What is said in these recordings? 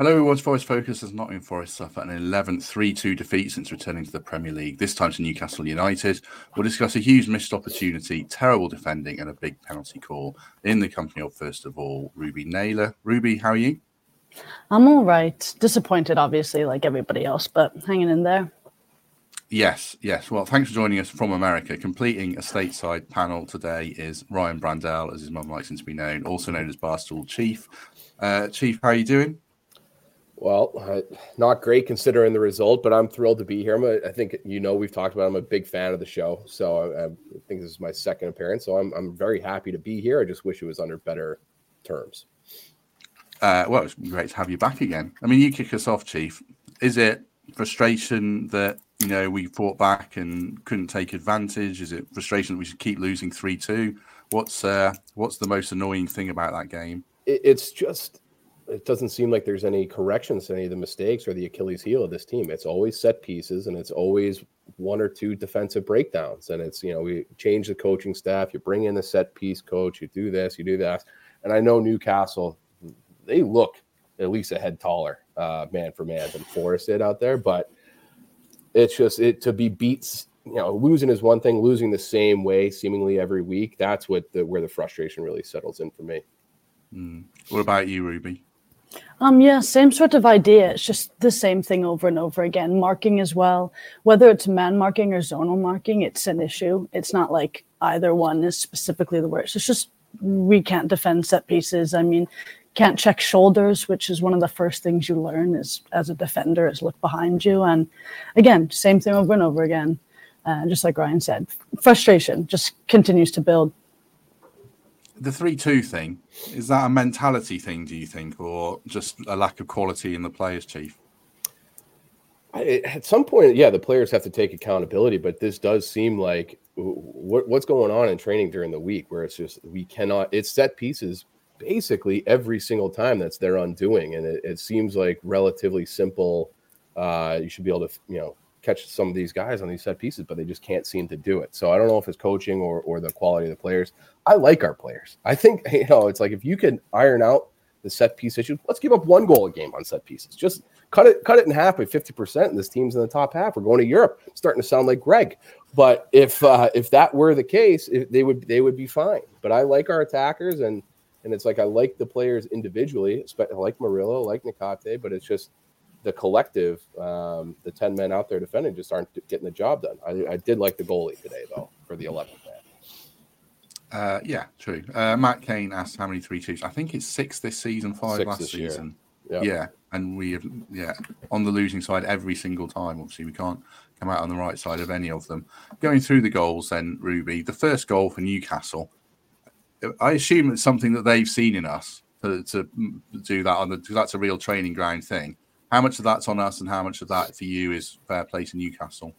Hello, everyone's Forest Focus as Nottingham Forest suffer an 11 3 2 defeat since returning to the Premier League, this time to Newcastle United. We'll discuss a huge missed opportunity, terrible defending, and a big penalty call in the company of, first of all, Ruby Naylor. Ruby, how are you? I'm all right. Disappointed, obviously, like everybody else, but hanging in there. Yes, yes. Well, thanks for joining us from America. Completing a stateside panel today is Ryan Brandell, as his mum likes him to be known, also known as Barstool Chief. Uh, Chief, how are you doing? Well, uh, not great considering the result, but I'm thrilled to be here. I'm a, I think you know we've talked about. I'm a big fan of the show, so I, I, think this is my second appearance. So I'm I'm very happy to be here. I just wish it was under better terms. Uh, well, it's great to have you back again. I mean, you kick us off, Chief. Is it frustration that you know we fought back and couldn't take advantage? Is it frustration that we should keep losing three two? What's uh, what's the most annoying thing about that game? It, it's just it doesn't seem like there's any corrections to any of the mistakes or the Achilles heel of this team. It's always set pieces and it's always one or two defensive breakdowns. And it's, you know, we change the coaching staff, you bring in the set piece coach, you do this, you do that. And I know Newcastle, they look at least a head taller, uh, man for man than Forest did out there. But it's just it to be beats, you know, losing is one thing, losing the same way seemingly every week. That's what the where the frustration really settles in for me. Mm. What about you, Ruby? Um, yeah, same sort of idea. It's just the same thing over and over again. Marking as well, whether it's man marking or zonal marking, it's an issue. It's not like either one is specifically the worst. It's just we can't defend set pieces. I mean, can't check shoulders, which is one of the first things you learn is as a defender is look behind you. And again, same thing over and over again. Uh, just like Ryan said, frustration just continues to build the three two thing is that a mentality thing? Do you think, or just a lack of quality in the players, Chief? I, at some point, yeah, the players have to take accountability, but this does seem like what, what's going on in training during the week, where it's just we cannot. It's set pieces basically every single time that's their undoing, and it, it seems like relatively simple. Uh, you should be able to, you know, catch some of these guys on these set pieces, but they just can't seem to do it. So I don't know if it's coaching or or the quality of the players. I like our players. I think you know it's like if you can iron out the set piece issue, let's give up one goal a game on set pieces. Just cut it cut it in half by fifty percent, and this team's in the top half. We're going to Europe. starting to sound like Greg. But if uh, if that were the case, they would they would be fine. But I like our attackers and. And it's like I like the players individually, I like Murillo, like Niakhaté, but it's just the collective, um, the 10 men out there defending just aren't getting the job done. I, I did like the goalie today, though, for the 11th man. Uh, yeah, true. Uh, Matt Kane asked how many three twos. I think it's six this season, five six last season. Yep. Yeah, and we have yeah on the losing side every single time. Obviously, we can't come out on the right side of any of them. Going through the goals, then Ruby, the first goal for Newcastle. I assume it's something that they've seen in us to, to do that on the. That's a real training ground thing how much of that's on us, and how much of that for you is fair play to Newcastle?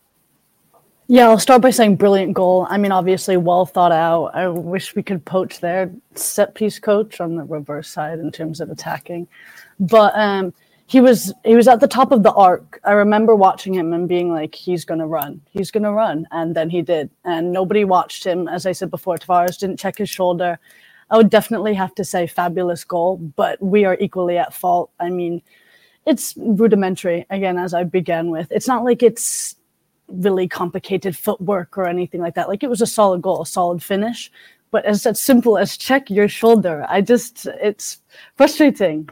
Yeah, I'll start by saying brilliant goal. I mean, obviously, well thought out. I wish we could poach their set piece coach on the reverse side in terms of attacking, but um, he was he was at the top of the arc. I remember watching him and being like, "He's gonna run, he's gonna run," and then he did. And nobody watched him. As I said before, Tavares didn't check his shoulder. I would definitely have to say fabulous goal, but we are equally at fault. I mean, it's rudimentary again, as I began with. It's not like it's really complicated footwork or anything like that. Like it was a solid goal, a solid finish. But it's as simple as check your shoulder. I just, it's frustrating.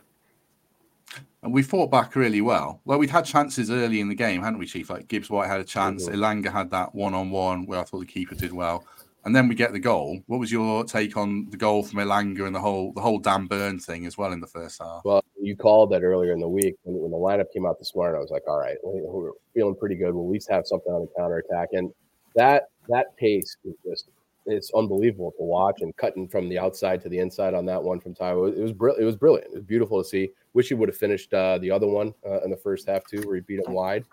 And we fought back really well. Well, we'd had chances early in the game, hadn't we, Chief? Like Gibbs White had a chance. mm mm-hmm. Elanga had that one on one where I thought the keeper did well and then we get the goal. What was your take on the goal from Elanga and the whole the whole Dan Burn thing as well in the first half? Well, you called that earlier in the week when, when the lineup came out this morning. I was like, all right, we're feeling pretty good. We'll at least have something on the counter attack, and that that pace is just it's unbelievable to watch and cutting from the outside to the inside on that one from Taiwo. It was brilliant. It was brilliant. It was beautiful to see. Wish he would have finished uh, the other one uh, in the first half too, where he beat him wide.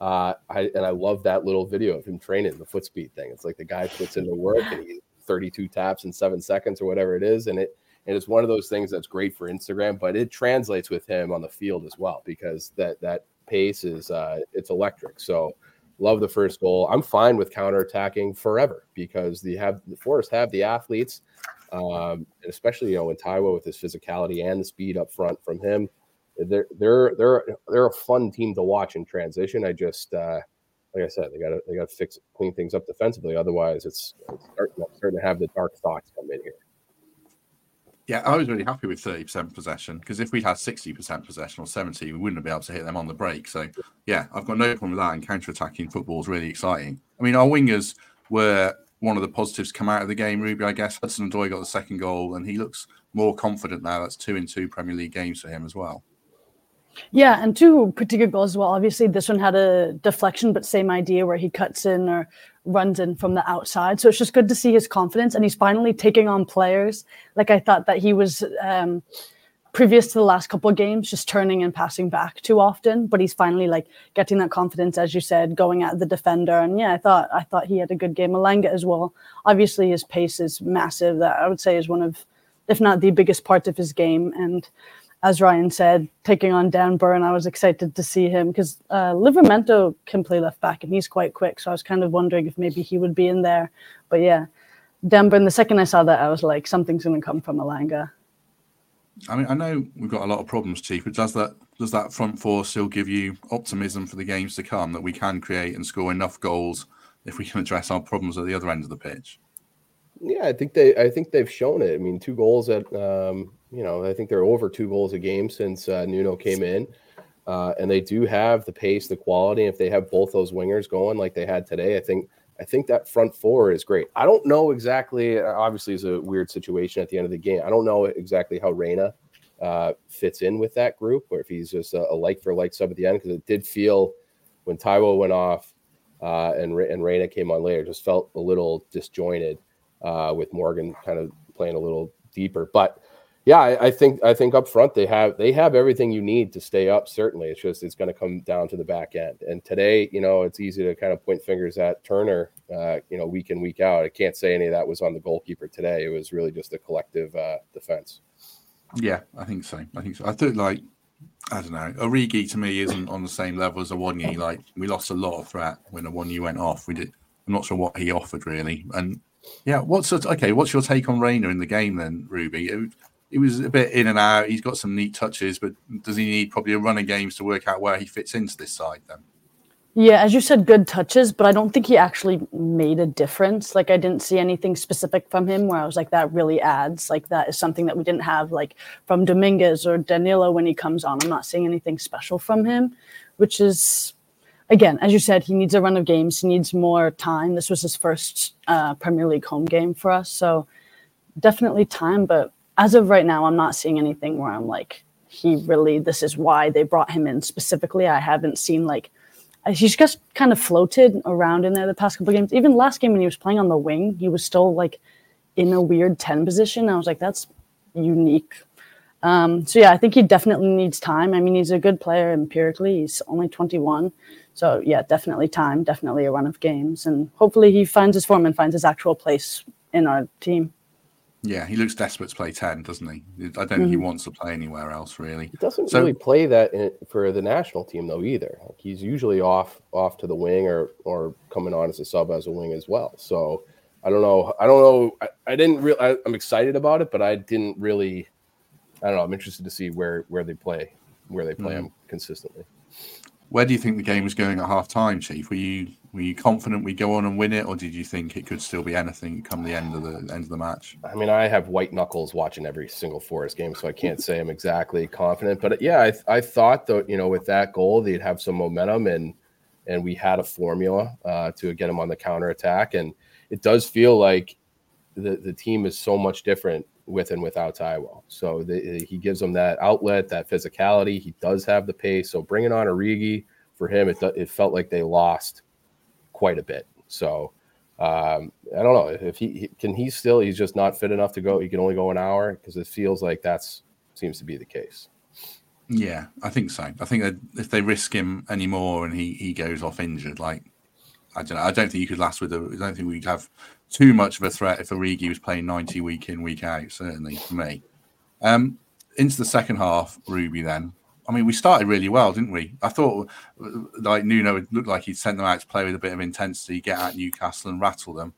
Uh, I, and I love that little video of him training the foot speed thing. It's like the guy puts in the work and he 32 taps in seven seconds or whatever it is, and it and it's one of those things that's great for Instagram, but it translates with him on the field as well because that that pace is uh, it's electric. So love the first goal. I'm fine with counterattacking forever because the have the Forest have the athletes, um, and especially you know in Taiwo with his physicality and the speed up front from him they're they're they're they're a fun team to watch in transition. I just uh, like I said, they got to they got to fix clean things up defensively. Otherwise, it's, it's starting, starting to have the dark thoughts come in here. Yeah, I was really happy with 30% possession because if we'd had 60% possession or 70, we wouldn't have been able to hit them on the break. So, yeah, I've got no problem with that. And counter attacking football is really exciting. I mean, our wingers were one of the positives come out of the game, Ruby, I guess. Hudson Odoi got the second goal and he looks more confident now. That's two in two Premier League games for him as well. Yeah, and two good goals as well. Obviously, this one had a deflection, but same idea where he cuts in or runs in from the outside. So it's just good to see his confidence, and he's finally taking on players. Like I thought that he was um, previous to the last couple of games, just turning and passing back too often. But he's finally like getting that confidence, as you said, going at the defender. And yeah, I thought I thought he had a good game. Elanga as well. Obviously, his pace is massive. That I would say is one of, if not the biggest part of his game, and as Ryan said, taking on Dan Burn, I was excited to see him because uh, Livramento can play left back and he's quite quick. So I was kind of wondering if maybe he would be in there. But yeah, Dan Burn, the second I saw that, I was like, something's going to come from Elanga. I mean, I know we've got a lot of problems, Chief, but does that does that front four still give you optimism for the games to come that we can create and score enough goals if we can address our problems at the other end of the pitch? Yeah, I think they I think they've shown it. I mean, two goals at um, you know, I think they're over two goals a game since uh, Nuno came in. Uh, and they do have the pace, the quality. If they have both those wingers going like they had today, I think I think that front four is great. I don't know exactly. Obviously, it's a weird situation at the end of the game. I don't know exactly how Reyna uh, fits in with that group, or if he's just a, a like for like sub at the end. Because it did feel when Taiwo went off uh, and and Reyna came on later, just felt a little disjointed uh, with Morgan kind of playing a little deeper. But yeah, I, I, think I think up front they have they have everything you need to stay up. Certainly, it's just it's going to come down to the back end. And today, you know, it's easy to kind of point fingers at Turner, uh, you know, week in week out. I can't say any of that was on the goalkeeper today. It was really just a collective uh, defense. Yeah, I think so. I think so. I thought like I don't know. Origi to me isn't on the same level as Awoniyi. Like we lost a lot of threat when Awoniyi went off. We did. I'm not sure what he offered really. And yeah, what's okay? What's your take on Reyna in the game then, Ruby? He was a bit in and out. He's got some neat touches, but does he need probably a run of games to work out where he fits into this side then? Yeah, as you said, good touches, but I don't think he actually made a difference. Like I didn't see anything specific from him where I was like, that really adds. Like that is something that we didn't have like from Dominguez or Danilo when he comes on. I'm not seeing anything special from him, which is again, as you said, he needs a run of games. He needs more time. This was his first uh, Premier League home game for us, so definitely time. But as of right now, I'm not seeing anything where I'm like, he really, this is why they brought him in specifically. I haven't seen like, he's just kind of floated around in there the past couple games. Even last game when he was playing on the wing, he was still like in a weird 10 position. I was like, that's unique. Um, so yeah, I think he definitely needs time. I mean, he's a good player empirically. He's only 21. So yeah, definitely time, definitely a run of games, and hopefully he finds his form and finds his actual place in our team. Yeah, he looks desperate to play ten, doesn't he? I don't think mm-hmm. he wants to play anywhere else, really. He doesn't so, really play that in, for the national team though either. Like he's usually off off to the wing or or coming on as a sub as a wing as well. So I don't know. I don't know. I, I didn't really. I, am excited about it, but I didn't really. I don't know. I'm interested to see where where they play, where they play mm. him consistently. Where do you think the game was going at half time, Chief? Were you were you confident we'd go on and win it, or did you think it could still be anything come the end of the end of the match? I mean, I have white knuckles watching every single Forest game, so I can't say I'm exactly confident. But yeah, I, I thought that you know with that goal they'd have some momentum, and and we had a formula uh, to get them on the counter attack, and it does feel like the the team is so much different with and without Taiwo. So the, he gives them that outlet, that physicality. He does have the pace. So bringing on Origi for him, it it felt like they lost quite a bit. So um, I don't know if he, can. He still he's just not fit enough to go. He can only go an hour because it feels like that's seems to be the case. Yeah, I think so. I think that if they risk him anymore and he he goes off injured, like I don't know, I don't think you could last with a. I don't think we'd have too much of a threat if Origi was playing ninety week in week out. Certainly for me. Um, into the second half, Ruby then I mean, we started really well, didn't we? I thought like Nuno looked like he'd sent them out to play with a bit of intensity, get at Newcastle and rattle them.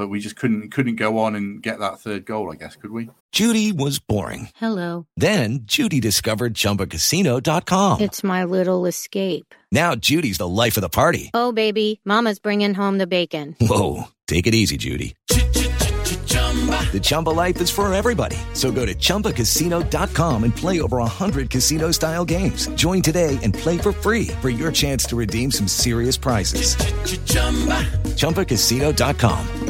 But we just couldn't couldn't go on and get that third goal, I guess, could we? Judy was boring. Hello. Then Judy discovered chumbacasino.com. It's my little escape. Now Judy's the life of the party. Oh baby, Mama's bringing home the bacon. Whoa. Take it easy, Judy. The Chumba life is for everybody. So go to ChumbaCasino.com and play over 100 casino style games. Join today and play for free for your chance to redeem some serious prizes. Ch-ch-chumba. ChumbaCasino.com.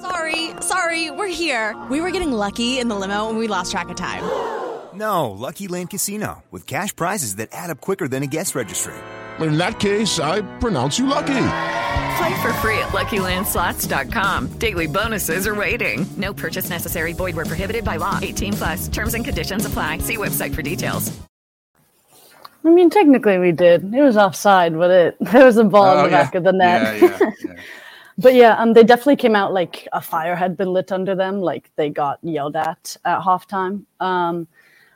Sorry, sorry, we're here. We were getting lucky in the limo and we lost track of time. No, Lucky Land Casino, with cash prizes that add up quicker than a guest registry. In that case, I pronounce you lucky. Play for free at LuckyLandSlots.com. Daily bonuses are waiting. No purchase necessary. Void where prohibited by law. 18 plus. Terms and conditions apply. See website for details. I mean, technically we did. It was offside, but it there was a ball oh, in the oh, yeah. back of the net. Yeah, yeah, yeah. but yeah, um, they definitely came out like a fire had been lit under them, like they got yelled at at halftime. Um,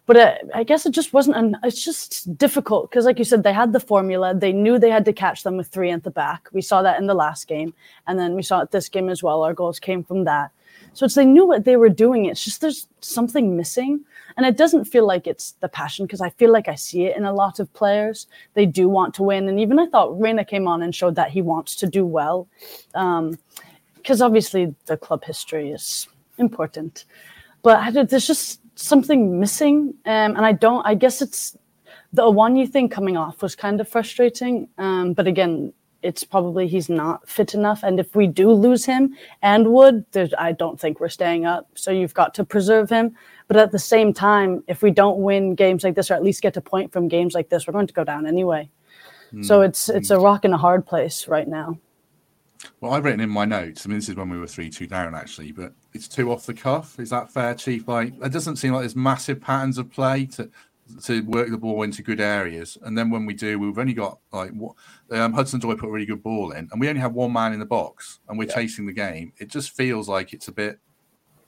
but uh, I guess it just wasn't. An, it's just difficult because, like you said, they had the formula. They knew they had to catch them with three at the back. We saw that in the last game, and then we saw it this game as well. Our goals came from that. So it's they knew what they were doing. It's just there's something missing. And it doesn't feel like it's the passion because I feel like I see it in a lot of players. They do want to win. And even I thought Reyna came on and showed that he wants to do well. Because um, obviously the club history is important. But there's just something missing. Um, and I don't, I guess it's the Awoniyi thing coming off was kind of frustrating. Um, but again, it's probably he's not fit enough. And if we do lose him and Wood, I don't think we're staying up. So you've got to preserve him. But at the same time, if we don't win games like this, or at least get a point from games like this, we're going to go down anyway. Mm. So it's it's a rock and a hard place right now. Well, I've written in my notes. I mean, this is when we were three two down, actually, but it's too off the cuff. Is that fair, Chief? Like, it doesn't seem like there's massive patterns of play to to work the ball into good areas. And then when we do, we've only got like what um, Hudson-Odoi put a really good ball in, and we only have one man in the box, and we're yeah. chasing the game. It just feels like it's a bit.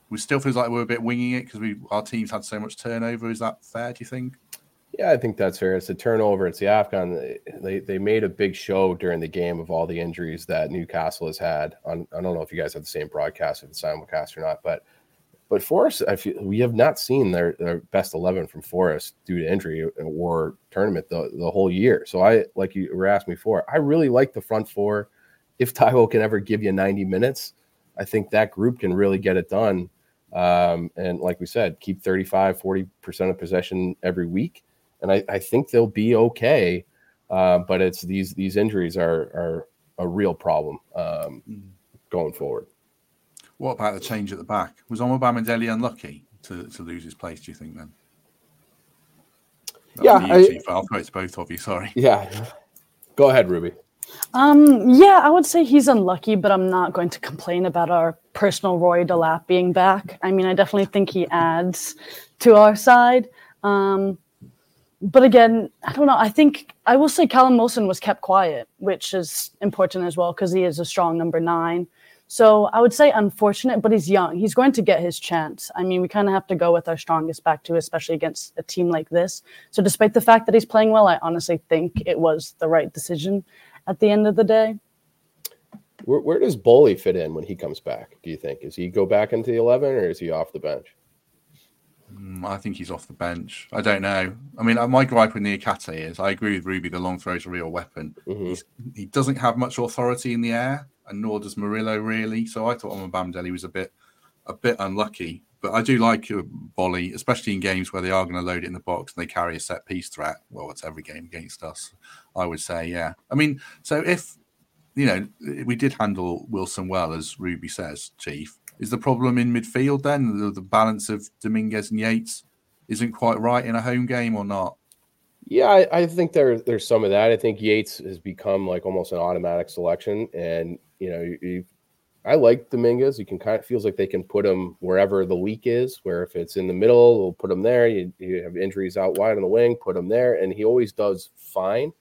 We still feels like we're a bit winging it because we our teams had so much turnover. Is that fair? Do you think? Yeah, I think that's fair. It's a turnover. It's the Afcon. They they made a big show during the game of all the injuries that Newcastle has had. On I don't know if you guys have the same broadcast or the simulcast or not, but But Forest, I feel we have not seen their, their best eleven from Forest due to injury or tournament the, the whole year. So I like you were asking me for. I really like the front four. If Taiwo can ever give you 90 minutes, I think that group can really get it done. Um, and like we said, keep 35, 40% of possession every week. And I, I think they'll be okay. Uh, but it's these these injuries are are a real problem um, mm. going forward. What about the change at the back? Was Omobamidele unlucky to, to lose his place, do you think then? yeah, I, I'll throw it to both of you. Sorry. Yeah. Go ahead, Ruby. Um, yeah, I would say he's unlucky, but I'm not going to complain about our personal Rory Delap being back. I mean, I definitely think he adds to our side. Um, but again, I don't know. I think I will say Callum Wilson was kept quiet, which is important as well because he is a strong number nine. So I would say unfortunate, but he's young. He's going to get his chance. I mean, we kind of have to go with our strongest back two, especially against a team like this. So despite the fact that he's playing well, I honestly think it was the right decision at the end of the day. Where, where does Boly fit in when he comes back? Do you think? Is he go back into the eleven or is he off the bench? Mm, I think he's off the bench. I don't know. I mean, uh, my gripe with Niakhaté is I agree with Ruby. The long throw is a real weapon. Mm-hmm. He doesn't have much authority in the air and nor does Murillo really. So I thought Omobamidele was a bit a bit unlucky. But I do like uh, Boly, especially in games where they are going to load it in the box and they carry a set piece threat. Well, it's every game against us, I would say. Yeah. I mean, so if, you know, we did handle Wilson well, as Ruby says, Chief, is the problem in midfield then? The, the balance of Dominguez and Yates isn't quite right in a home game or not? Yeah, I, I, think there there's some of that. I think Yates has become like almost an automatic selection, and you know, you, you, I like Dominguez. You can kind of feels like they can put him wherever the leak is. Where if it's in the middle, we'll put him there. You, you have injuries out wide on the wing, put him there, and he always does fine.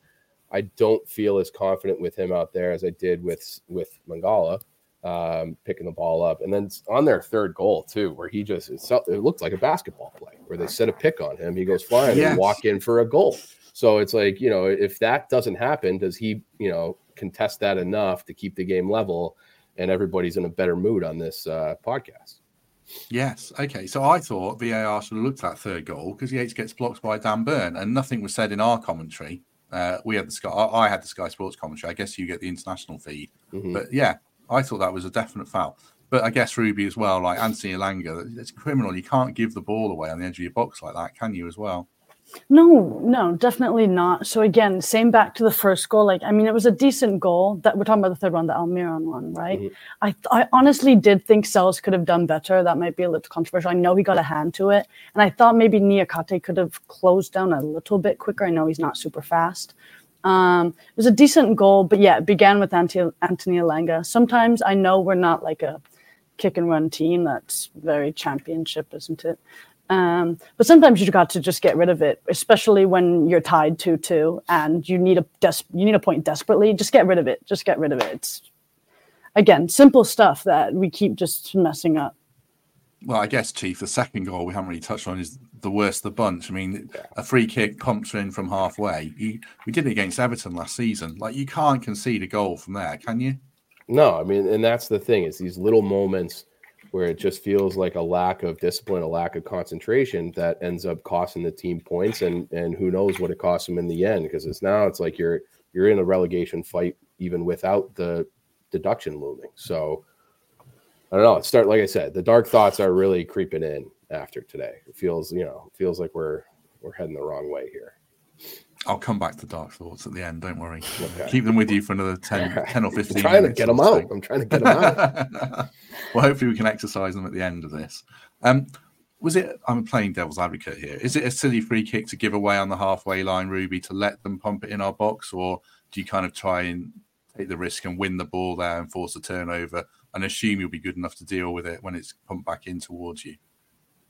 I don't feel as confident with him out there as I did with with Mangala um, picking the ball up, and then on their third goal too, where he just it, it looked like a basketball play where they set a pick on him, he goes flying yes. and walk in for a goal. So it's like you know if that doesn't happen, does he you know contest that enough to keep the game level, and everybody's in a better mood on this uh, podcast? Yes. Okay. So I thought VAR should have looked at that third goal because Yates gets blocked by Dan Burn, and nothing was said in our commentary. Uh, we had the Sky. I had the Sky Sports commentary. I guess you get the international feed. Mm-hmm. But yeah, I thought that was a definite foul. But I guess Ruby as well, like Anthony Elanga, it's criminal. You can't give the ball away on the edge of your box like that, can you, as well? No, no, definitely not. So again, same back to the first goal. Like, I mean, it was a decent goal. That we're talking about the third one, the Almiron one, right? Mm-hmm. I, I honestly did think Sels could have done better. That might be a little controversial. I know he got a hand to it, and I thought maybe Niakhaté could have closed down a little bit quicker. I know he's not super fast. Um, it was a decent goal, but yeah, it began with Anthony, Anthony Elanga. Sometimes I know we're not like a kick and run team. That's very championship, isn't it? Um, but sometimes you've got to just get rid of it, especially when you're tied two two and you need a des- you need a point desperately. Just get rid of it. Just get rid of it. It's again simple stuff that we keep just messing up. Well, I guess, Chief, the second goal we haven't really touched on is the worst of the bunch. I mean, a free kick pumps in from halfway. You, we did it against Everton last season. Like, you can't concede a goal from there, can you? No, I mean, and that's the thing is these little moments where it just feels like a lack of discipline, a lack of concentration that ends up costing the team points, and and who knows what it costs them in the end because it's now it's like you're you're in a relegation fight even without the deduction looming. So I don't know. Start like I said, the dark thoughts are really creeping in after today. It feels you know feels like we're we're heading the wrong way here. I'll come back to dark thoughts at the end. Don't worry. Okay. Keep them with you for another 10, 10 or 15 I'm trying to get them out. I'm trying to get them out. well, hopefully we can exercise them at the end of this. Um, was it, I'm playing devil's advocate here. Is it a silly free kick to give away on the halfway line, Ruby, to let them pump it in our box? Or do you kind of try and take the risk and win the ball there and force a turnover and assume you'll be good enough to deal with it when it's pumped back in towards you?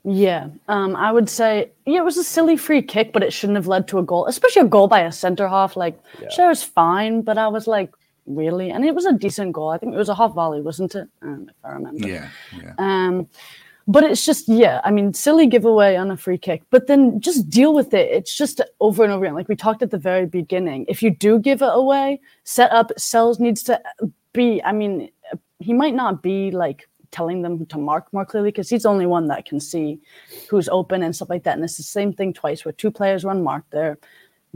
Yeah, um, I would say yeah, it was a silly free kick, but it shouldn't have led to a goal, especially a goal by a centre half. Like, yeah. sure, it's fine, but I was like, really, and it was a decent goal. I think it was a half volley, wasn't it? Um, if I remember. Yeah, yeah. Um, but it's just yeah, I mean, silly giveaway on a free kick, but then just deal with it. It's just over and over again. Like we talked at the very beginning, if you do give it away, set up Sels needs to be. I mean, he might not be like telling them to mark more clearly because he's the only one that can see who's open and stuff like that. And it's the same thing twice where two players run marked. They're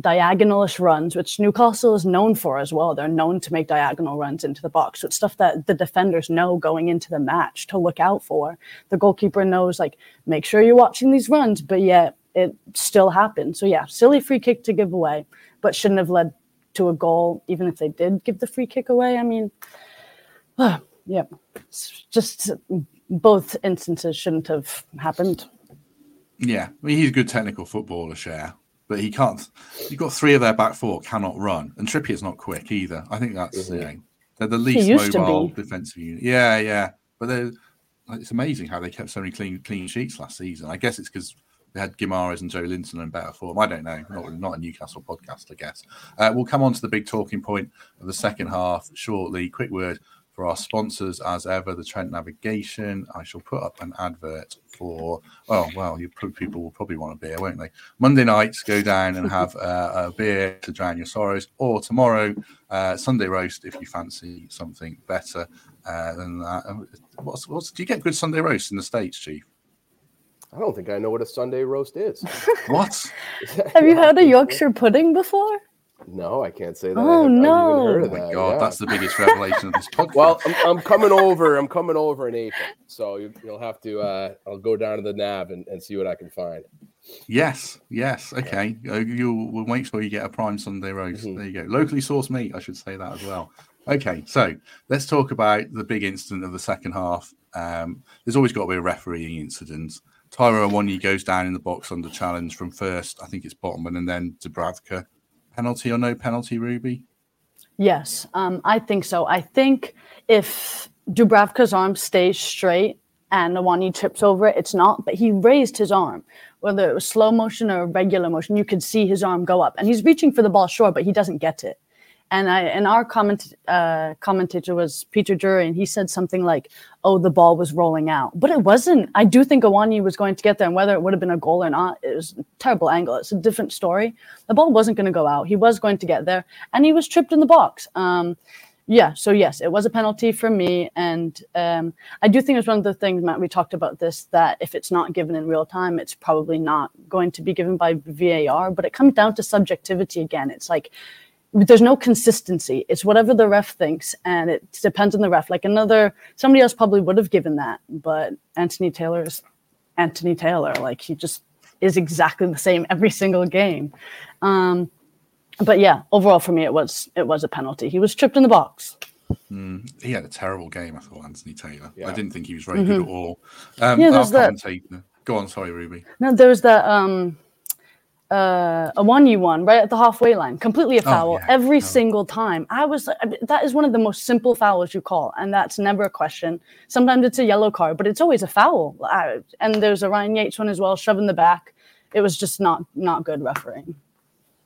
diagonalish runs, which Newcastle is known for as well. They're known to make diagonal runs into the box. So it's stuff that the defenders know going into the match to look out for. The goalkeeper knows, like, make sure you're watching these runs, but yet it still happened. So yeah, silly free kick to give away, but shouldn't have led to a goal, even if they did give the free kick away. I mean, yeah, just both instances shouldn't have happened. Yeah, I mean, he's a good technical footballer, Schär, but he can't. You've got three of their back four cannot run, and Trippier's not quick either. I think that's mm-hmm. you know, they're the least mobile defensive unit. Yeah, yeah, but they're, it's amazing how they kept so many clean clean sheets last season. I guess it's because they had Guimaraes and Joelinton in better form. I don't know. Not, not a Newcastle podcast, I guess. Uh, we'll come on to the big talking point of the second half shortly. Quick word for our sponsors, as ever, the Trent Navigation. I shall put up an advert for, oh, well, you people will probably want a beer, won't they? Monday nights, go down and have uh, a beer to drown your sorrows, or tomorrow, uh, Sunday roast if you fancy something better uh, than that. What's, what's, do you get good Sunday roast in the States, Chief? I don't think I know what a Sunday roast is. what? Have you had a Yorkshire pudding before? No, I can't say that. Oh no! oh my god, yeah. that's the biggest revelation of this podcast. Well, I'm, I'm, coming over. I'm coming over in April, so you, will have to. Uh, I'll go down to the nav and, and see what I can find. Yes, yes, okay. Uh, you'll we'll make sure you get a prime Sunday roast. Mm-hmm. There you go. Locally sourced meat. I should say that as well. Okay, so let's talk about the big incident of the second half. Um, there's always got to be a refereeing incident. Taiwo Awoniyi goes down in the box under challenge from first, I think it's Botman, and then Dubravka. Penalty or no penalty, Ruby? Yes, um, I think so. I think if Dubravka's arm stays straight and Awoniyi trips over it, it's not, but he raised his arm. Whether it was slow motion or regular motion, you could see his arm go up. And he's reaching for the ball, sure, but he doesn't get it and I and our comment uh, commentator was Peter Drury, and he said something like, "Oh, the ball was rolling out," but it wasn't. I do think Awoniyi was going to get there, and whether it would have been a goal or not, it was a terrible angle. It's a different story. The ball wasn't going to go out. He was going to get there, and he was tripped in the box. Um, yeah, so yes, it was a penalty for me, and um, I do think it's one of the things, Matt. We talked about this that if it's not given in real time, it's probably not going to be given by VAR. But it comes down to subjectivity again. It's like there's no consistency. It's whatever the ref thinks, and it depends on the ref. Like another, somebody else probably would have given that, but Anthony Taylor is Anthony Taylor. Like he just is exactly the same every single game. Um, but yeah, overall for me, it was it was a penalty. He was tripped in the box. Mm, he had a terrible game, I thought, Anthony Taylor. Yeah. I didn't think he was very mm-hmm. good at all. Um, yeah, there's that. Go on, sorry, Ruby. No, there was that. Um, uh, Awoniyi one you one right at the halfway line, completely a oh, foul oh, yeah. every no. single time. I was that is one of the most simple fouls you call, and that's never a question. Sometimes it's a yellow card, but it's always a foul. and there's a Ryan Yates one as well, shoving the back. It was just not not good refereeing.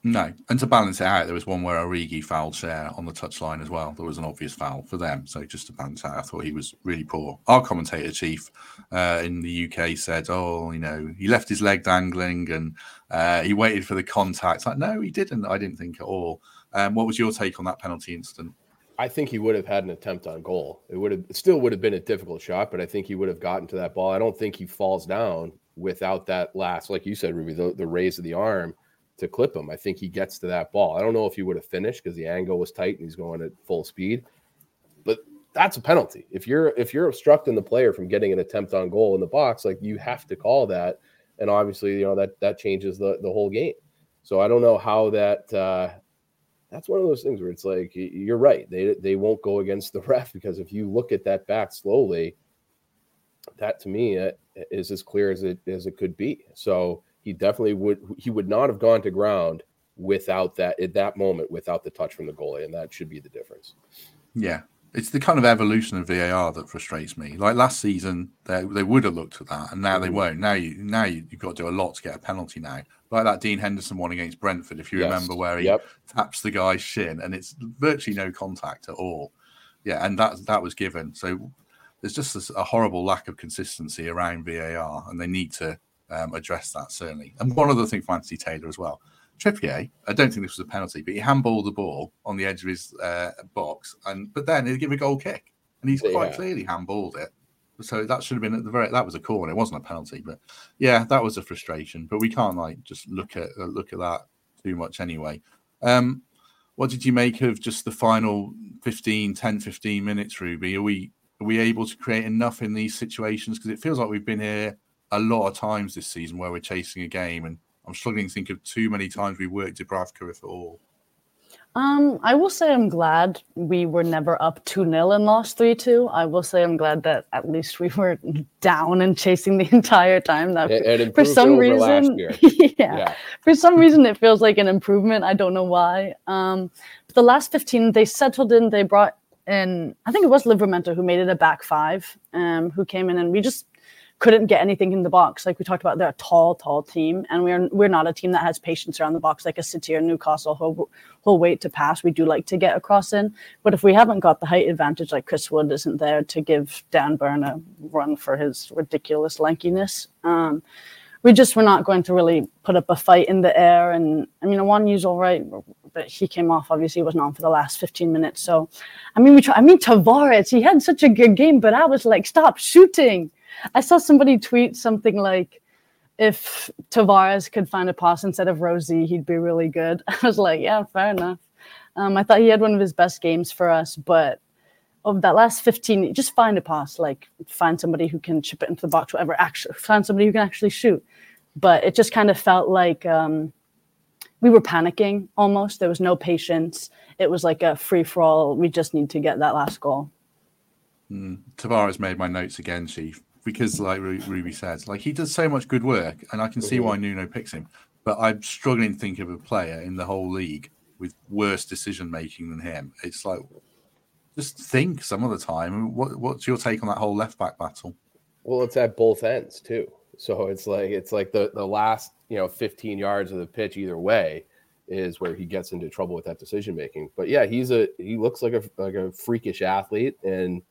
No, and to balance it out, there was one where Origi fouled Schär on the touchline as well. There was an obvious foul for them. So just to balance out, I thought he was really poor. Our commentator chief uh, in the UK said, "Oh, you know, he left his leg dangling and uh, he waited for the contact." Like, no, he didn't. I didn't think at all. Um, what was your take on that penalty incident? I think he would have had an attempt on goal. It would have it still would have been a difficult shot, but I think he would have gotten to that ball. I don't think he falls down without that last, like you said, Ruby, the, the raise of the arm to clip him. I think he gets to that ball. I don't know if he would have finished because the angle was tight and he's going at full speed. But that's a penalty. If you're if you're obstructing the player from getting an attempt on goal in the box, like you have to call that. And obviously, you know that that changes the the whole game. So I don't know how that. Uh, that's one of those things where it's like you're right. They they won't go against the ref because if you look at that back slowly, that to me uh, is as clear as it as it could be. So he definitely would he would not have gone to ground without that at that moment without the touch from the goalie and that should be the difference yeah it's the kind of evolution of VAR that frustrates me. Like last season, they, they would have looked at that, and now they mm-hmm. won't. Now you now you, have got to do a lot to get a penalty now. Like that Dean Henderson one against Brentford, if you yes. remember, where he yep. taps the guy's shin, and it's virtually no contact at all. Yeah, and that that was given. So there's just a horrible lack of consistency around VAR, and they need to um, address that certainly. And one other thing for Anthony Taylor as well. Trippier, I don't think this was a penalty, but he handballed the ball on the edge of his uh, box, and but then he give a goal kick, and he's quite clearly handballed it. So that should have been at the very. That was a corner. It wasn't a penalty, but yeah, that was a frustration. But we can't like just look at uh, look at that too much anyway. Um, what did you make of just the final 15, 10, 15 minutes, Ruby? Are we are we able to create enough in these situations? Because it feels like we've been here a lot of times this season where we're chasing a game, and I'm struggling to think of too many times we worked Dubravka, if at all. Um, I will say I'm glad we were never up 2 0 and lost 3 2. I will say I'm glad that at least we were down and chasing the entire time. That it, it for some reason, yeah, yeah, for some reason it feels like an improvement. I don't know why. Um, the last 15, they settled in, they brought in, I think it was Livramento who made it a back five, um, who came in and we just couldn't get anything in the box. Like we talked about, they're a tall, tall team, and we're we're not a team that has patience around the box like a City or Newcastle who'll, who'll wait to pass. We do like to get across in, but if we haven't got the height advantage, like Chris Wood isn't there to give Dan Burn a run for his ridiculous lankiness. Um, we just were not going to really put up a fight in the air. And I mean, Awoniyi's all right, but he came off. Obviously, he wasn't on for the last 15 minutes. So, I mean, we try. I mean, Tavares, he had such a good game, but I was like, stop shooting. I saw somebody tweet something like, if Tavares could find a pass instead of Rosie, he'd be really good. I was like, yeah, fair enough. Um, I thought he had one of his best games for us, but of that last 15, just find a pass, like find somebody who can chip it into the box, whatever, actually find somebody who can actually shoot. But it just kind of felt like um, we were panicking almost. There was no patience. It was like a free for all. We just need to get that last goal. Mm. Tavares made my notes again, Chief because, like Ruby says, like he does so much good work, and I can see why mm-hmm. Nuno picks him. But I'm struggling to think of a player in the whole league with worse decision making than him. It's like just think some of the time. What, what's your take on that whole left back battle? Well, it's at both ends too. So it's like it's like the the last you know 15 yards of the pitch either way is where he gets into trouble with that decision making. But yeah, he's a he looks like a like a freakish athlete and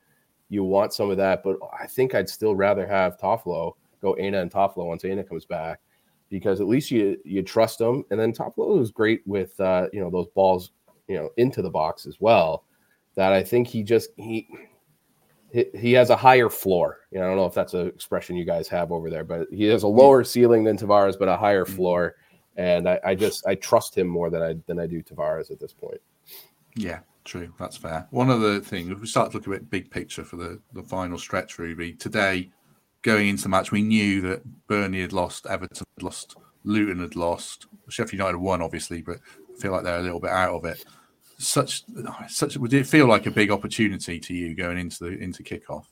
you want some of that. But I think I'd still rather have Toffolo go Aina and Toffolo once Aina comes back because at least you you trust him. And then Toffolo is great with uh, you know those balls you know into the box as well. That I think he just he he has a higher floor. You know, I don't know if that's an expression you guys have over there, but he has a lower ceiling than Tavares, but a higher mm-hmm. floor. And I, I just I trust him more than I than I do Tavares at this point. Yeah, True, that's fair. One other thing, if we start to look a bit big picture for the, the final stretch, Ruby, today, going into the match, we knew that Burnley had lost, Everton had lost, Luton had lost, Sheffield United won, obviously, but I feel like they're a little bit out of it. Such, such, would it feel like a big opportunity to you going into the into kickoff?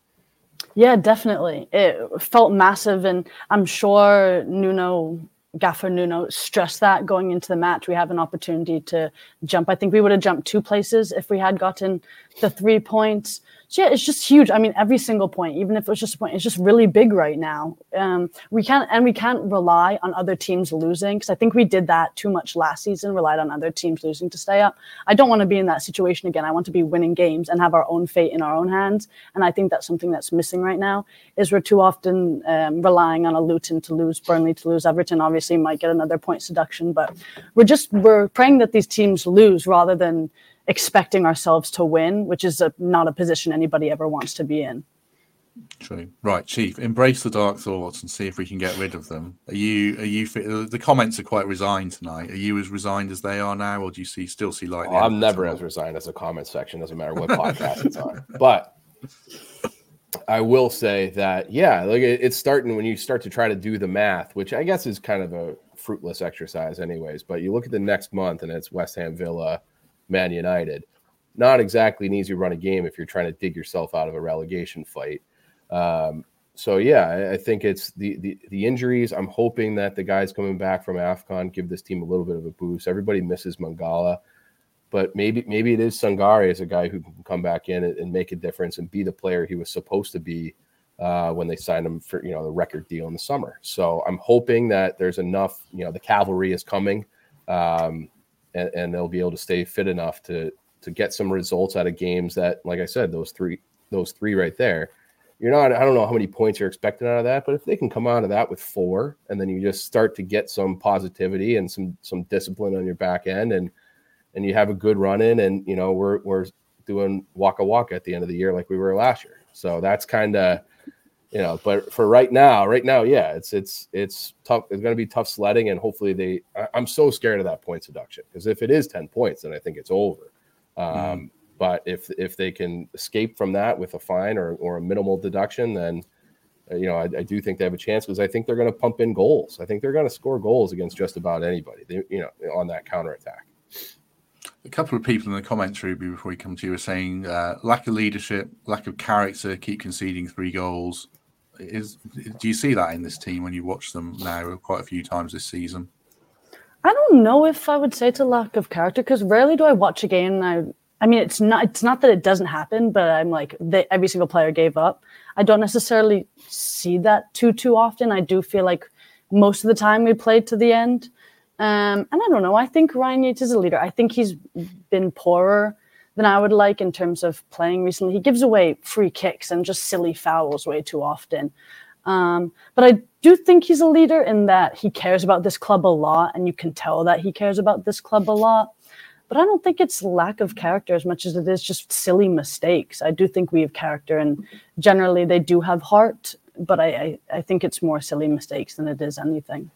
Yeah, definitely. It felt massive, and I'm sure Nuno Gaffer Nuno stressed that going into the match. We have an opportunity to jump. I think we would have jumped two places if we had gotten the three points. Yeah, it's just huge. I mean, every single point, even if it was just a point, it's just really big right now. Um, we can't and we can't rely on other teams losing because I think we did that too much last season. Relied on other teams losing to stay up. I don't want to be in that situation again. I want to be winning games and have our own fate in our own hands. And I think that's something that's missing right now. Is we're too often um, relying on a Luton to lose, Burnley to lose. Everton obviously might get another point seduction, but we're just we're praying that these teams lose rather than expecting ourselves to win, which is a, not a position anybody ever wants to be in. True. Right, Chief. Embrace the dark thoughts and see if we can get rid of them. Are you? Are you? Uh, the comments are quite resigned tonight. Are you as resigned as they are now, or do you see still see light? Oh, I'm never as resigned as the comment section. Doesn't matter what podcast it's on. But I will say that yeah, like it's starting when you start to try to do the math, which I guess is kind of a fruitless exercise, anyways. But you look at the next month, and it's West Ham Villa Man United. Not exactly an easy run of game if you're trying to dig yourself out of a relegation fight. Um, so yeah, I, think it's the, the, the injuries. I'm hoping that the guys coming back from Afcon give this team a little bit of a boost. Everybody misses Mangala, but maybe maybe it is Sangare as a guy who can come back in and, and make a difference and be the player he was supposed to be uh, when they signed him for you know the record deal in the summer. So I'm hoping that there's enough. You know, the cavalry is coming. Um, and, and they'll be able to stay fit enough to to get some results out of games that, like I said, those three those three right there. You're not. I don't know how many points you're expecting out of that, but if they can come out of that with four, and then you just start to get some positivity and some some discipline on your back end, and and you have a good run in, and you know we're we're doing waka waka at the end of the year like we were last year. So that's kind of you know, but for right now, right now, yeah, it's it's it's tough. It's going to be tough sledding, and hopefully they. I, am so scared of that point deduction because if it is ten points, then I think it's over. Um, mm. But if if they can escape from that with a fine or or a minimal deduction, then uh, you know I, I do think they have a chance because I think they're going to pump in goals. I think they're going to score goals against just about anybody. They, you know, on that counter attack. A couple of people in the comments, Ruby, before we come to you, are saying uh, lack of leadership, lack of character, keep conceding three goals. Is do you see that in this team when you watch them now quite a few times this season? I don't know if I would say it's a lack of character because rarely do I watch a game and I I mean it's not it's not that it doesn't happen, but I'm like they, every single player gave up. I don't necessarily see that too too often. I do feel like most of the time we played to the end. Um, and I don't know. I think Ryan Yates is a leader. I think he's been poorer than I would like in terms of playing recently. He gives away free kicks and just silly fouls way too often. Um, but I do think he's a leader in that he cares about this club a lot, and you can tell that he cares about this club a lot. But I don't think it's lack of character as much as it is just silly mistakes. I do think we have character, and generally they do have heart. But I, I, I think it's more silly mistakes than it is anything.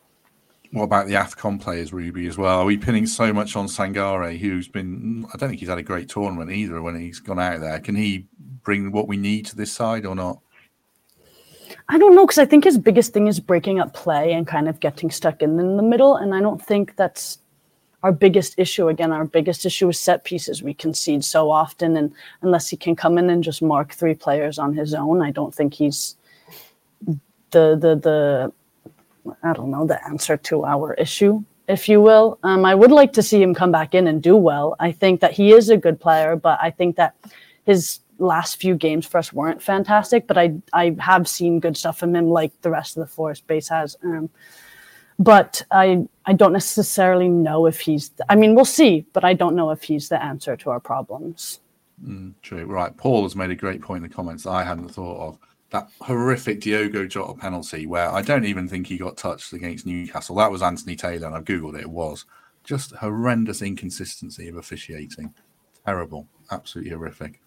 What about the AFCON players, Ruby, as well? Are we pinning so much on Sangare, who's been, I don't think he's had a great tournament either when he's gone out there. Can he bring what we need to this side or not? I don't know, because I think his biggest thing is breaking up play and kind of getting stuck in, in the middle. And I don't think that's our biggest issue. Again, our biggest issue is set pieces. We concede so often. And unless he can come in and just mark three players on his own, I don't think he's the the the I don't know, the answer to our issue, if you will. Um, I would like to see him come back in and do well. I think that he is a good player, but I think that his last few games for us weren't fantastic. But I I have seen good stuff from him, like the rest of the Forest base has. Um, but I I don't necessarily know if he's. I mean, we'll see, but I don't know if he's the answer to our problems. Mm, true. Right. Paul has made a great point in the comments I hadn't thought of that horrific Diogo Jota penalty where I don't even think he got touched against Newcastle. That was Anthony Taylor, and I've googled it. It was just horrendous inconsistency of officiating. Terrible, absolutely horrific.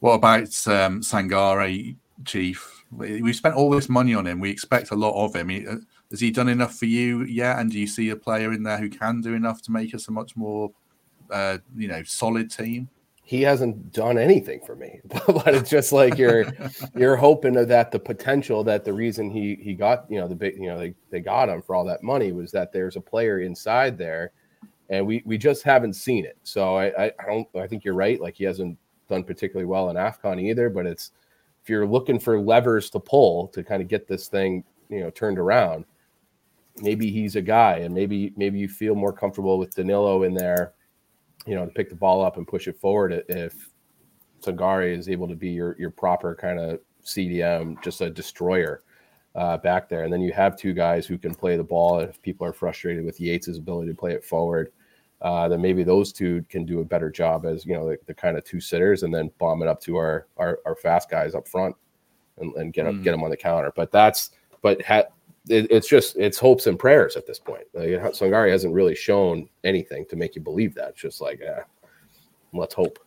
What about um, Sangare, Chief? We've spent all this money on him. We expect a lot of him. He, uh, has he done enough for you yet? And do you see a player in there who can do enough to make us a much more, uh, you know, solid team? He hasn't done anything for me. but it's just like you're you're hoping that the potential that the reason he he got you know the big you know they, they got him for all that money was that there's a player inside there, and we we just haven't seen it. So I I, don't I think you're right. Like he hasn't done particularly well in Afcon either. But it's if you're looking for levers to pull to kind of get this thing you know turned around, maybe he's a guy, and maybe maybe you feel more comfortable with Danilo in there you know, to pick the ball up and push it forward if Sangare is able to be your your proper kind of CDM, just a destroyer uh, back there. And then you have two guys who can play the ball. If people are frustrated with Yates's ability to play it forward, uh, then maybe those two can do a better job as you know the, the, kind of two sitters, and then bomb it up to our our, our fast guys up front and, and get them mm. get them on the counter. But that's but ha- it, it's just it's hopes and prayers at this point. Like, Sangare hasn't really shown anything to make you believe that. It's just like, eh, let's hope.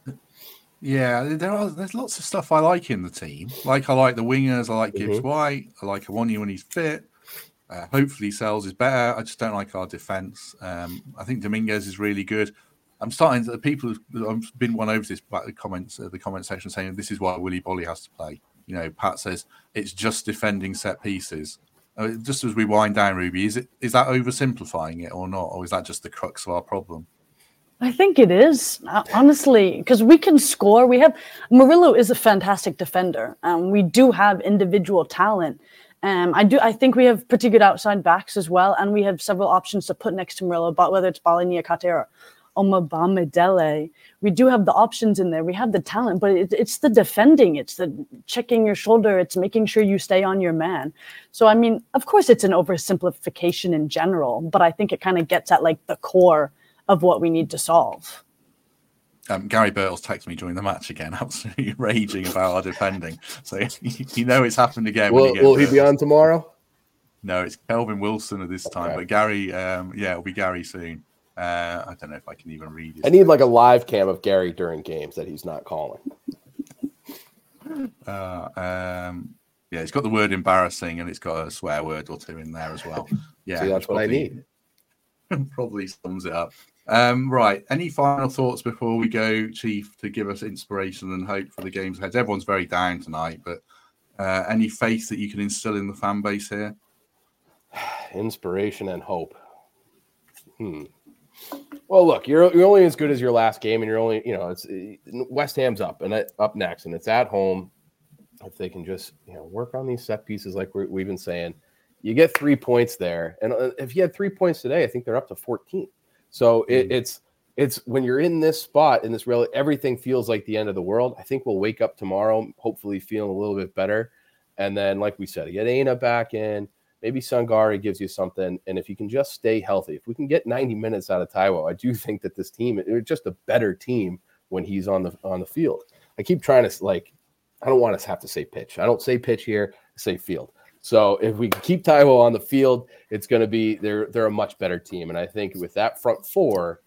Yeah, there are there's lots of stuff I like in the team. Like I like the wingers, I like Gibbs mm-hmm. White, I like Awoniyi when he's fit. Uh, hopefully, Sales is better. I just don't like our defense. Um, I think Dominguez is really good. I'm starting to people I've been won over this by the comments uh, the comment section saying this is why Willy Boly has to play. You know, Pat says it's just defending set pieces. Uh, just as we wind down, Ruby, is it is that oversimplifying it or not, or is that just the crux of our problem? I think it is uh, honestly because we can score. We have Murillo is a fantastic defender, and we do have individual talent. Um, I do. I think we have pretty good outside backs as well, and we have several options to put next to Murillo. But whether it's Bala Niakhaté or Omobamidele, we do have the options in there. We have the talent, but it, it's the defending. It's the checking your shoulder. It's making sure you stay on your man. So, I mean, of course, it's an oversimplification in general, but I think it kind of gets at like the core of what we need to solve. Um, Gary Birtles texted me during the match again, absolutely raging about our defending. So you know it's happened again. Will, will he be on tomorrow? No, it's Kelvin Wilson at this time, okay. but Gary, um, yeah, it'll be Gary soon. Uh, I don't know if I can even read. It. I need like a live cam of Gary during games that he's not calling. Uh, um, Yeah, it's got the word embarrassing and it's got a swear word or two in there as well. Yeah, See, that's what probably, I need. probably sums it up. Um, right. Any final thoughts before we go, Chief, to give us inspiration and hope for the games ahead? Everyone's very down tonight, but uh, any faith that you can instill in the fan base here? Inspiration and hope. Hmm. Well, look, you're you're only as good as your last game, and you're only you know it's West Ham's up and up next, and it's at home. If they can just you know work on these set pieces, like we have been saying, you get three points there, and uh, if you had three points today, I think they're up to fourteen. So it, mm. it's it's when you're in this spot in this real everything feels like the end of the world. I think we'll wake up tomorrow, hopefully feeling a little bit better, and then like we said, get Aina back in maybe Sangare gives you something. And if you can just stay healthy, if we can get 90 minutes out of Taiwo, I do think that this team is just a better team when he's on the on the field. I keep trying to like, I don't want to have to say pitch. I don't say pitch here, I say field. So if we keep Taiwo on the field, it's going to be they're they're a much better team. And I think with that front four,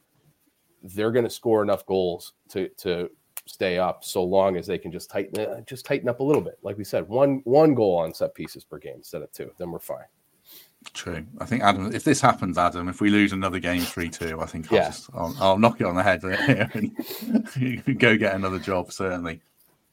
they're going to score enough goals to to stay up so long as they can just tighten it, just tighten up a little bit. Like we said, one one goal on set pieces per game instead of two, then we're fine. True. I think Adam, if this happens, Adam, if we lose another game three two, I think I'll, yeah. just, I'll, I'll, knock it on the head and go get another job. Certainly.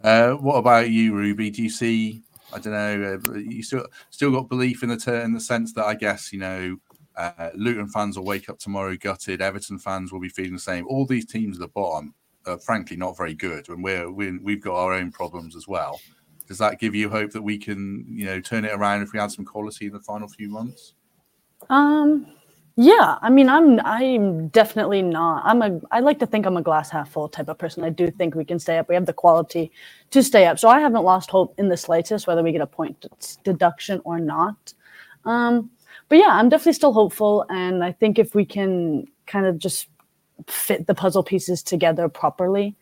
Uh, what about you, Ruby? Do you see? I don't know. Uh, you still still got belief in the ter- in the sense that I guess you know uh, Luton fans will wake up tomorrow gutted. Everton fans will be feeling the same. All these teams at the bottom uh, frankly not very good, and we're, we we've got our own problems as well. Does that give you hope that we can, you know, turn it around if we add some quality in the final few months? Um, yeah. I mean, I'm I'm definitely not. I'm a. I like to think I'm a glass half full type of person. I do think we can stay up. We have the quality to stay up. So I haven't lost hope in the slightest, whether we get a point deduction or not. Um, but yeah, I'm definitely still hopeful, and I think if we can kind of just fit the puzzle pieces together properly.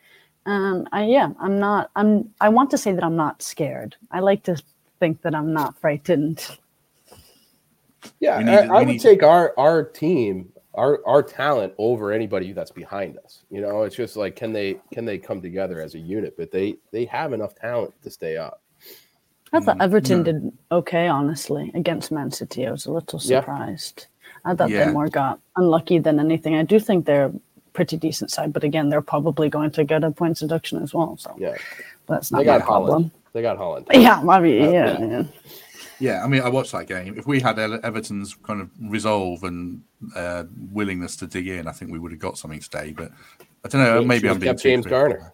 Um, I, yeah, I'm not. I'm. I want to say that I'm not scared. I like to think that I'm not frightened. Yeah, need, I, I would take our our team, our our talent over anybody that's behind us. You know, it's just like can they can they come together as a unit? But they they have enough talent to stay up. I thought mm, Everton did okay, honestly, against Man City. I was a little surprised. Yeah. I thought yeah. they more got unlucky than anything. I do think they're pretty decent side. But again, they're probably going to get a points deduction as well. So yeah, that's not they got problem. Holland. They got Holland. Yeah, I mean, uh, yeah, yeah. Yeah, I mean, I watched that game. If we had Everton's kind of resolve and uh, willingness to dig in, I think we would have got something today. But I don't know. maybe I'm being James Garner.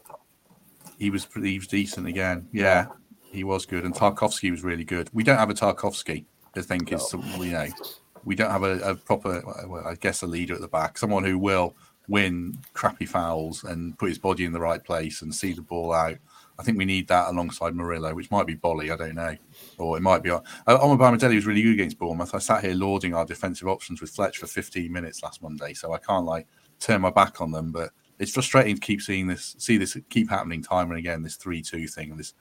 He was pretty, he was decent again. Yeah, he was good, and Tarkowski was really good. We don't have a Tarkowski. I think no. is you know we don't have a, a proper, well, I guess, a leader at the back, someone who will win crappy fouls and put his body in the right place and see the ball out. I think we need that alongside Murillo, which might be Boly, I don't know. Or it might be. Uh, Omobamidele was really good against Bournemouth. I sat here lauding our defensive options with Fletch for 15 minutes last Monday, so I can't like turn my back on them. But it's frustrating to keep seeing this, see this keep happening time and again, this 3 2 thing and this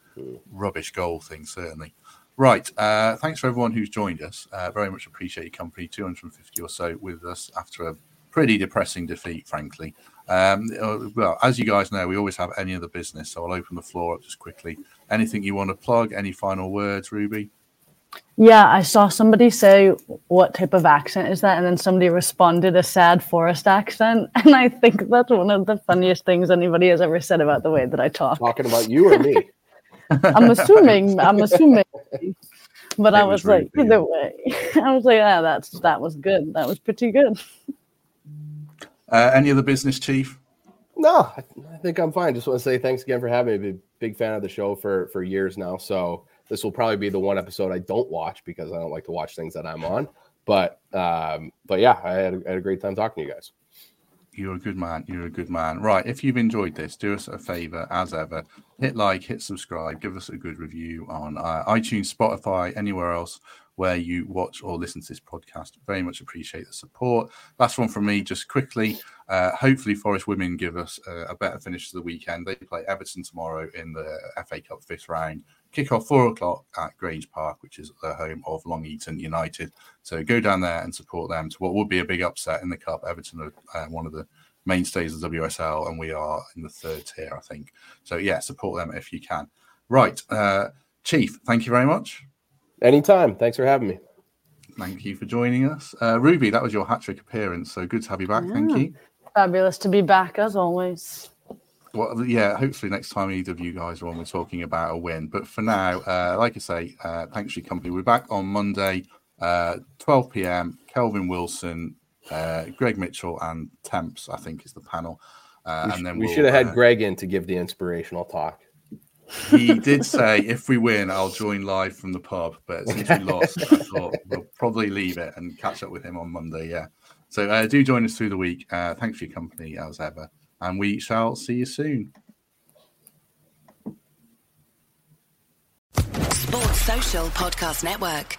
rubbish goal thing, certainly. Right. Uh, thanks for everyone who's joined us. Uh, very much appreciate your company. 250 or so with us after a pretty depressing defeat, frankly. Um, uh, well, as you guys know, we always have any other business, so I'll open the floor up just quickly. Anything you want to plug? Any final words, Ruby? Yeah, I saw somebody say, What type of accent is that? And then somebody responded, A sad forest accent. And I think that's one of the funniest things anybody has ever said about the way that I talk. Talking about you or me? I'm assuming, I'm assuming. But it I was, was like, either way, I was like, yeah, that's that was good. That was pretty good. Uh, any other business, Chief? No, I, I think I'm fine. Just want to say thanks again for having me. Big, big fan of the show for for years now. So this will probably be the one episode I don't watch because I don't like to watch things that I'm on. But um, but yeah, I had, a, I had a great time talking to you guys. You're a good man. You're a good man. Right. If you've enjoyed this, do us a favor, as ever. Hit like, hit subscribe, give us a good review on uh, iTunes, Spotify, anywhere else where you watch or listen to this podcast. Very much appreciate the support. Last one from me, just quickly. Uh, hopefully, Forest women give us a, a, better finish to the weekend. They play Everton tomorrow in the FA Cup fifth round. Kick off four o'clock at Grange Park, which is the home of Long Eaton United. So go down there and support them to what would be a big upset in the cup. Everton are uh, one of the mainstays of WSL, and we are in the third tier, I think. So yeah, support them if you can. Right. Uh, Chief, thank you very much. Anytime. Thanks for having me. Thank you for joining us. Uh, Ruby, that was your hat trick appearance. So good to have you back. Yeah. Thank you. Fabulous to be back as always. Well, yeah, hopefully next time either of you guys are on, we're talking about a win. But for now, uh, like I say, uh, thanks for your company. We're back on Monday, uh, 12 p.m. Kelvin Wilson, uh, Greg Mitchell, and Temps, I think, is the panel. Uh, we and then we we'll, should have had uh, Greg in to give the inspirational talk. He did say, if we win, I'll join live from the pub. But since we lost, I thought we'll probably leave it and catch up with him on Monday. Yeah. So uh, do join us through the week. Uh, thanks for your company as ever. And we shall see you soon. Sports Social Podcast Network.